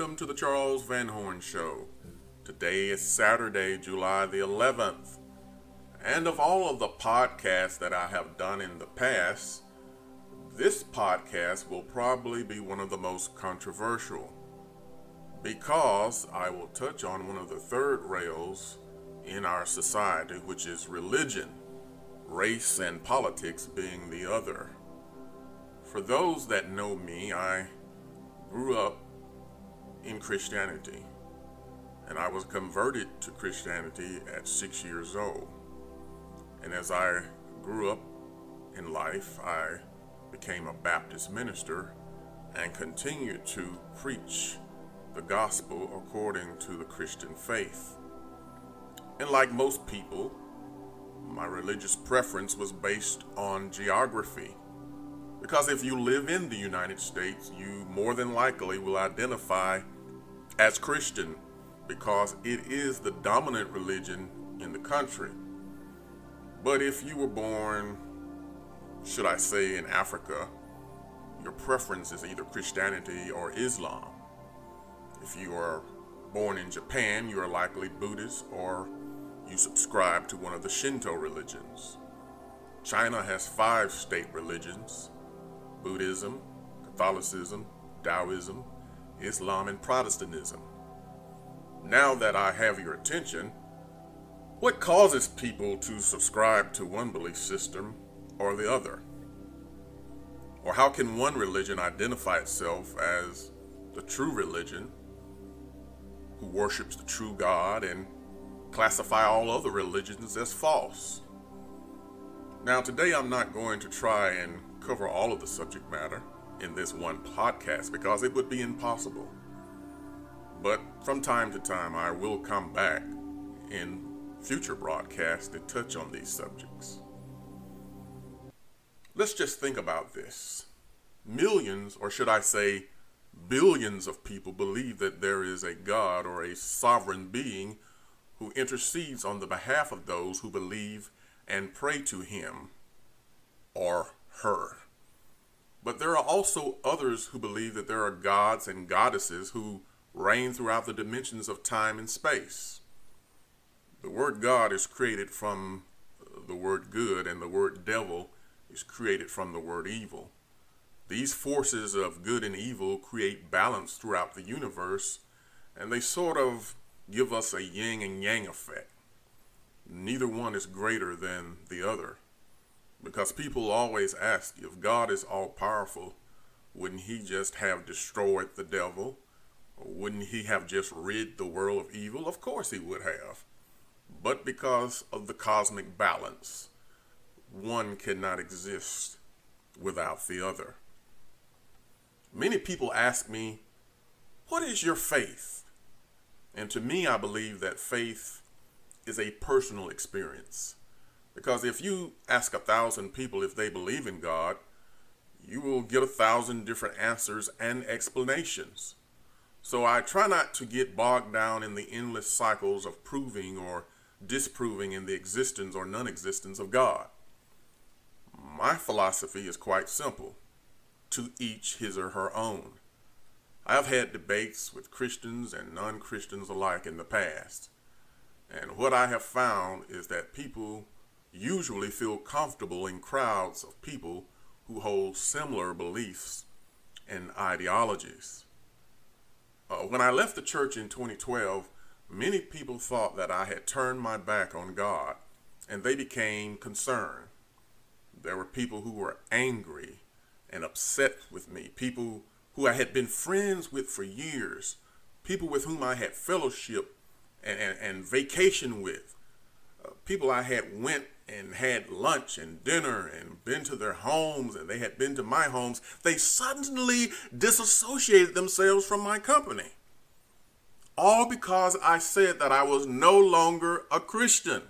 Welcome to the Charles Van Horn Show. Today is Saturday, July the 11th. And of all of the podcasts that I have done in the past, this podcast will probably be one of the most controversial because I will touch on one of the third rails in our society, which is religion, race and politics being the other. For those that know me, I grew up in Christianity and I was converted to Christianity at six years old. And as I grew up in life, I became a Baptist minister and continued to preach the gospel according to the Christian faith. And like most people, my religious preference was based on geography. Because if you live in the United States, you more than likely will identify as Christian because it is the dominant religion in the country. But if you were born, should I say, in Africa, your preference is either Christianity or Islam. If you are born in Japan, you are likely Buddhist or you subscribe to one of the Shinto religions. China has five state religions Buddhism, Catholicism, Taoism, Islam, and Protestantism. Now that I have your attention, what causes people to subscribe to one belief system or the other? Or how can one religion identify itself as the true religion who worships the true God and classify all other religions as false? Now, today I'm not going to try and cover all of the subject matter in this one podcast because it would be impossible. But from time to time, I will come back in future broadcasts to touch on these subjects. Let's just think about this. Millions, or should I say, billions of people believe that there is a God or a sovereign being who intercedes on the behalf of those who believe and pray to him or her. But there are also others who believe that there are gods and goddesses who reign throughout the dimensions of time and space. The word God is created from the word good, and the word devil is created from the word evil. These forces of good and evil create balance throughout the universe, and they sort of give us a yin and yang effect. Neither one is greater than the other. Because people always ask if God is all powerful, wouldn't he just have destroyed the devil? Wouldn't he have just rid the world of evil? Of course he would have. But because of the cosmic balance, one cannot exist without the other. Many people ask me, What is your faith? And to me, I believe that faith is a personal experience. Because if you ask a thousand people if they believe in God, you will get a thousand different answers and explanations. So I try not to get bogged down in the endless cycles of proving or disproving in the existence or non existence of God. My philosophy is quite simple to each his or her own. I've had debates with Christians and non Christians alike in the past. And what I have found is that people usually feel comfortable in crowds of people who hold similar beliefs and ideologies. Uh, when I left the church in 2012, many people thought that I had turned my back on God and they became concerned. There were people who were angry and upset with me, people who I had been friends with for years, people with whom I had fellowship and, and, and vacation with, people I had went and had lunch and dinner and been to their homes and they had been to my homes, they suddenly disassociated themselves from my company. All because I said that I was no longer a Christian,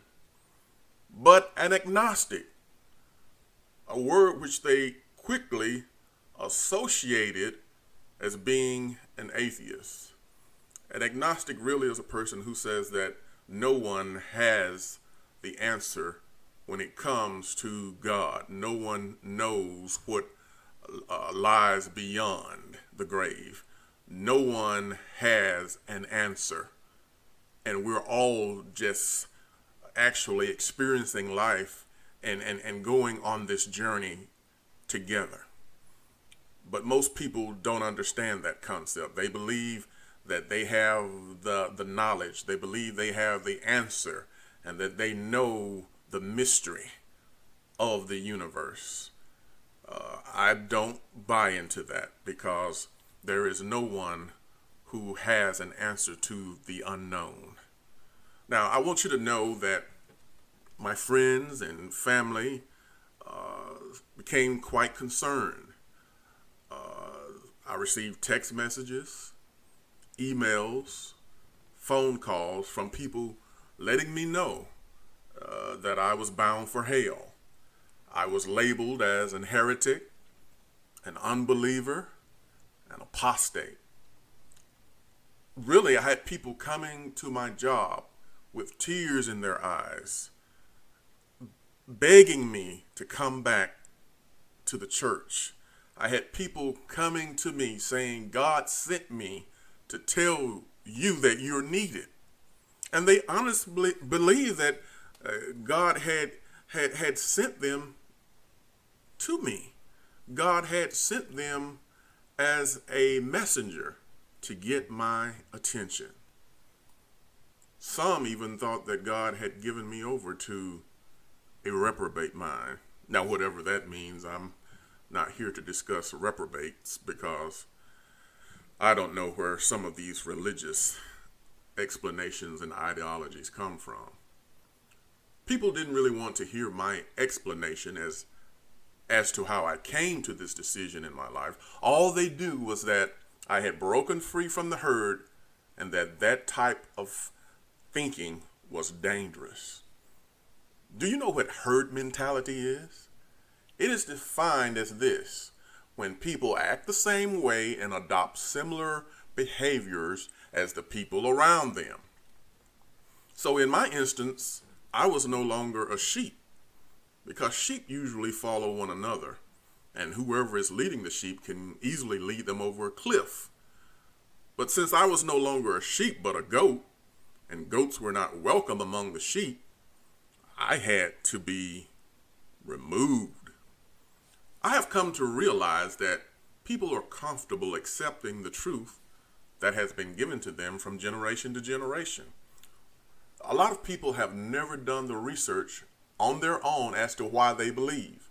but an agnostic, a word which they quickly associated as being an atheist. An agnostic really is a person who says that no one has the answer when it comes to God. No one knows what uh, lies beyond the grave. no one has an answer. And we're all just actually experiencing life and, and, and going on this journey together. But most people don't understand that concept. They believe that they have the, the knowledge, they believe they have the answer, and that they know the mystery of the universe. Uh, I don't buy into that because there is no one who has an answer to the unknown. Now, I want you to know that my friends and family uh, became quite concerned. Uh, I received text messages, emails, phone calls from people letting me know uh, that I was bound for hell. I was labeled as an heretic, an unbeliever, an apostate. Really, I had people coming to my job with tears in their eyes, begging me to come back to the church. I had people coming to me saying, God sent me to tell you that you're needed. And they honestly believe that uh, God had, had, had sent them to me. God had sent them as a messenger to get my attention. Some even thought that God had given me over to a reprobate mind. Now, whatever that means, I'm not here to discuss reprobates because I don't know where some of these religious explanations and ideologies come from. People didn't really want to hear my explanation as as to how I came to this decision in my life. All they knew was that I had broken free from the herd and that that type of thinking was dangerous. Do you know what herd mentality is? It is defined as this when people act the same way and adopt similar behaviors as the people around them. So, in my instance, I was no longer a sheep because sheep usually follow one another, and whoever is leading the sheep can easily lead them over a cliff. But since I was no longer a sheep but a goat, and goats were not welcome among the sheep, I had to be removed. I have come to realize that people are comfortable accepting the truth that has been given to them from generation to generation. A lot of people have never done the research on their own as to why they believe.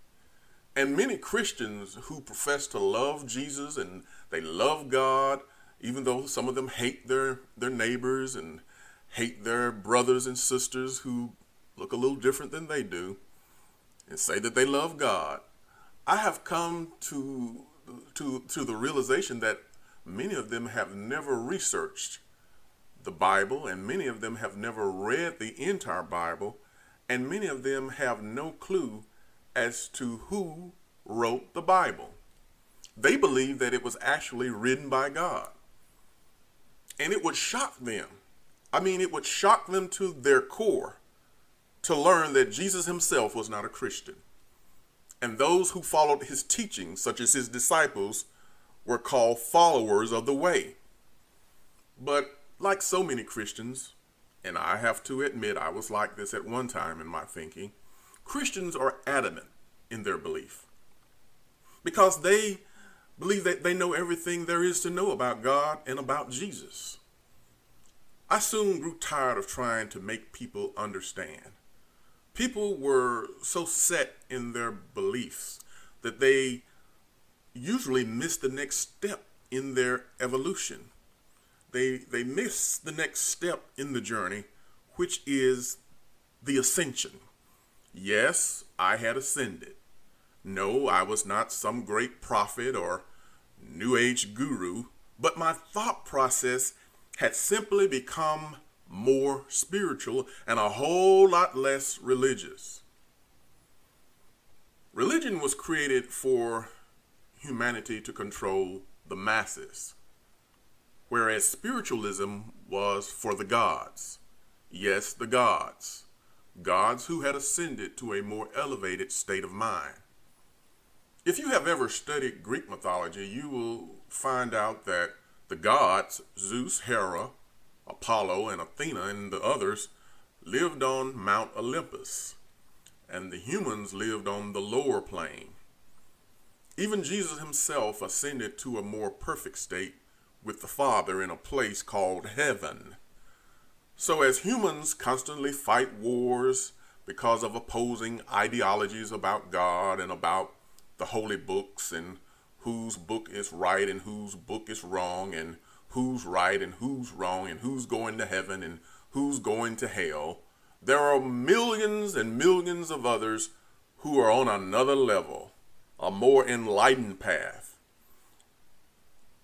And many Christians who profess to love Jesus and they love God, even though some of them hate their, their neighbors and hate their brothers and sisters who look a little different than they do, and say that they love God, I have come to, to, to the realization that many of them have never researched the Bible, and many of them have never read the entire Bible and many of them have no clue as to who wrote the Bible. They believe that it was actually written by God. And it would shock them. I mean, it would shock them to their core to learn that Jesus himself was not a Christian. And those who followed his teachings, such as his disciples, were called followers of the way. But like so many Christians, and I have to admit I was like this at one time in my thinking, Christians are adamant in their belief because they believe that they know everything there is to know about God and about Jesus. I soon grew tired of trying to make people understand. People were so set in their beliefs that they usually missed the next step in their evolution they they miss the next step in the journey, which is the ascension. Yes, I had ascended. No, I was not some great prophet or new age guru, but my thought process had simply become more spiritual and a whole lot less religious. Religion was created for humanity to control the masses whereas spiritualism was for the gods. Yes, the gods. Gods who had ascended to a more elevated state of mind. If you have ever studied Greek mythology, you will find out that The gods, Zeus, Hera, Apollo, and Athena, and the others, lived on Mount Olympus, and the humans lived on the lower plane. Even Jesus himself ascended to a more perfect state with the Father in a place called heaven. So, as humans constantly fight wars because of opposing ideologies about God and about the holy books and whose book is right and whose book is wrong and who's right and who's wrong and who's going to heaven and who's going to hell, there are millions and millions of others who are on another level, a more enlightened path.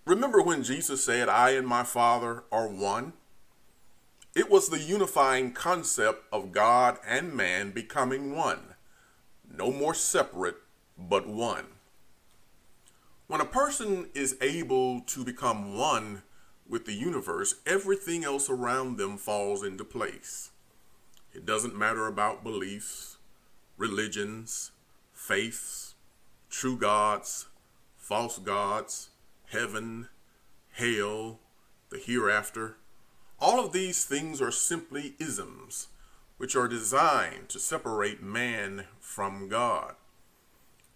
Remember when Jesus said, I and my Father are one? It was the unifying concept of God and man becoming one. No more separate, but one. When a person is able to become one with the universe, everything else around them falls into place. It doesn't matter about beliefs, religions, faiths, true gods, false gods, heaven, hell, the hereafter all of these things are simply isms, which are designed to separate man from God.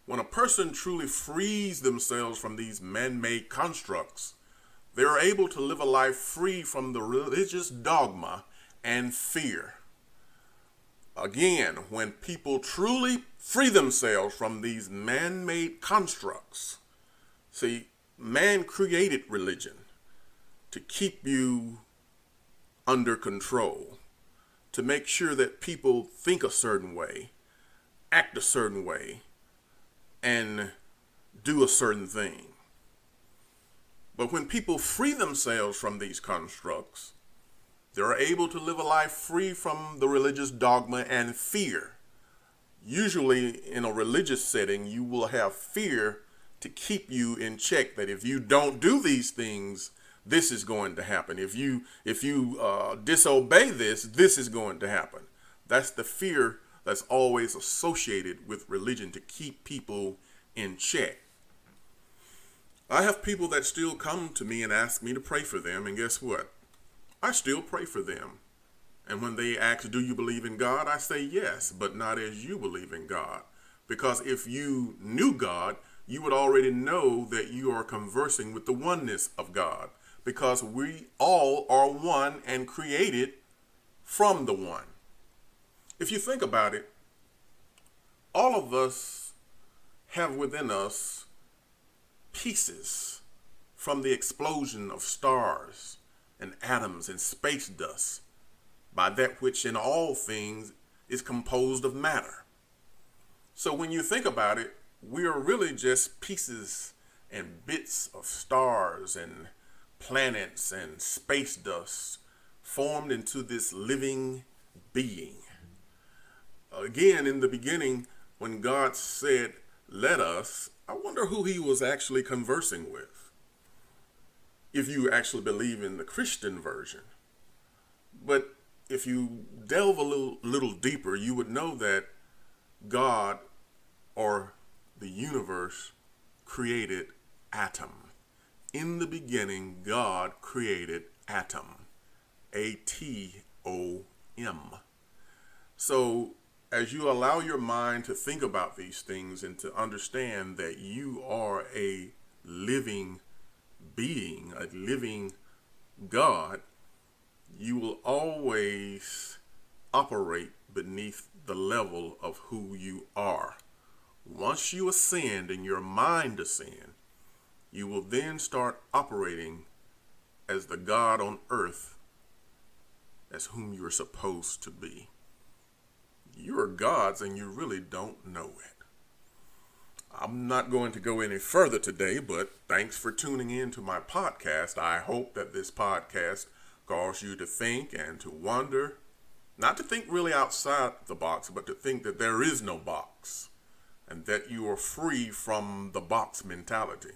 When a person truly frees themselves from these man made constructs, they are able to live a life free from the religious dogma and fear. Again, when people truly free themselves from these man made constructs, see, man created religion to keep you under control to make sure that people think a certain way, act a certain way, and do a certain thing. But when people free themselves from these constructs, they're able to live a life free from the religious dogma and fear. Usually, in a religious setting, you will have fear to keep you in check that if you don't do these things, this is going to happen. If you if you uh, disobey this, this is going to happen. That's the fear that's always associated with religion to keep people in check. I have people that still come to me and ask me to pray for them, and guess what? I still pray for them. And when they ask, Do you believe in God? I say yes, but not as you believe in God. Because if you knew God, you would already know that you are conversing with the oneness of God because we all are one and created from the one. If you think about it, all of us have within us pieces from the explosion of stars and atoms and space dust by that which in all things is composed of matter. So when you think about it, we are really just pieces and bits of stars and planets and space dust formed into this living being. Again, in the beginning, when God said, Let us, I wonder who he was actually conversing with. If you actually believe in the Christian version. But if you delve a little, little deeper, you would know that God or the universe created atom. In the beginning, God created atom. A T O M. So, as you allow your mind to think about these things and to understand that you are a living being, a living God, you will always operate beneath the level of who you are. Once you ascend and your mind ascends, you will then start operating as the God on earth as whom you are supposed to be. You're gods and you really don't know it. I'm not going to go any further today, but thanks for tuning in to my podcast. I hope that this podcast calls you to think and to wonder, not to think really outside the box, but to think that there is no box and that you are free from the box mentality.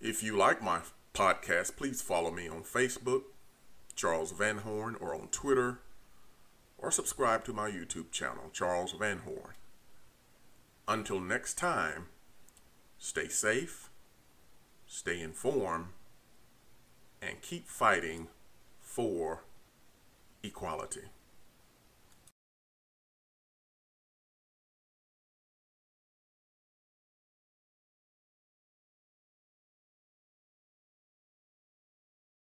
If you like my podcast, please follow me on Facebook, Charles Van Horn, or on Twitter, or subscribe to my YouTube channel, Charles Van Horn. Until next time, stay safe, stay informed, and keep fighting for equality.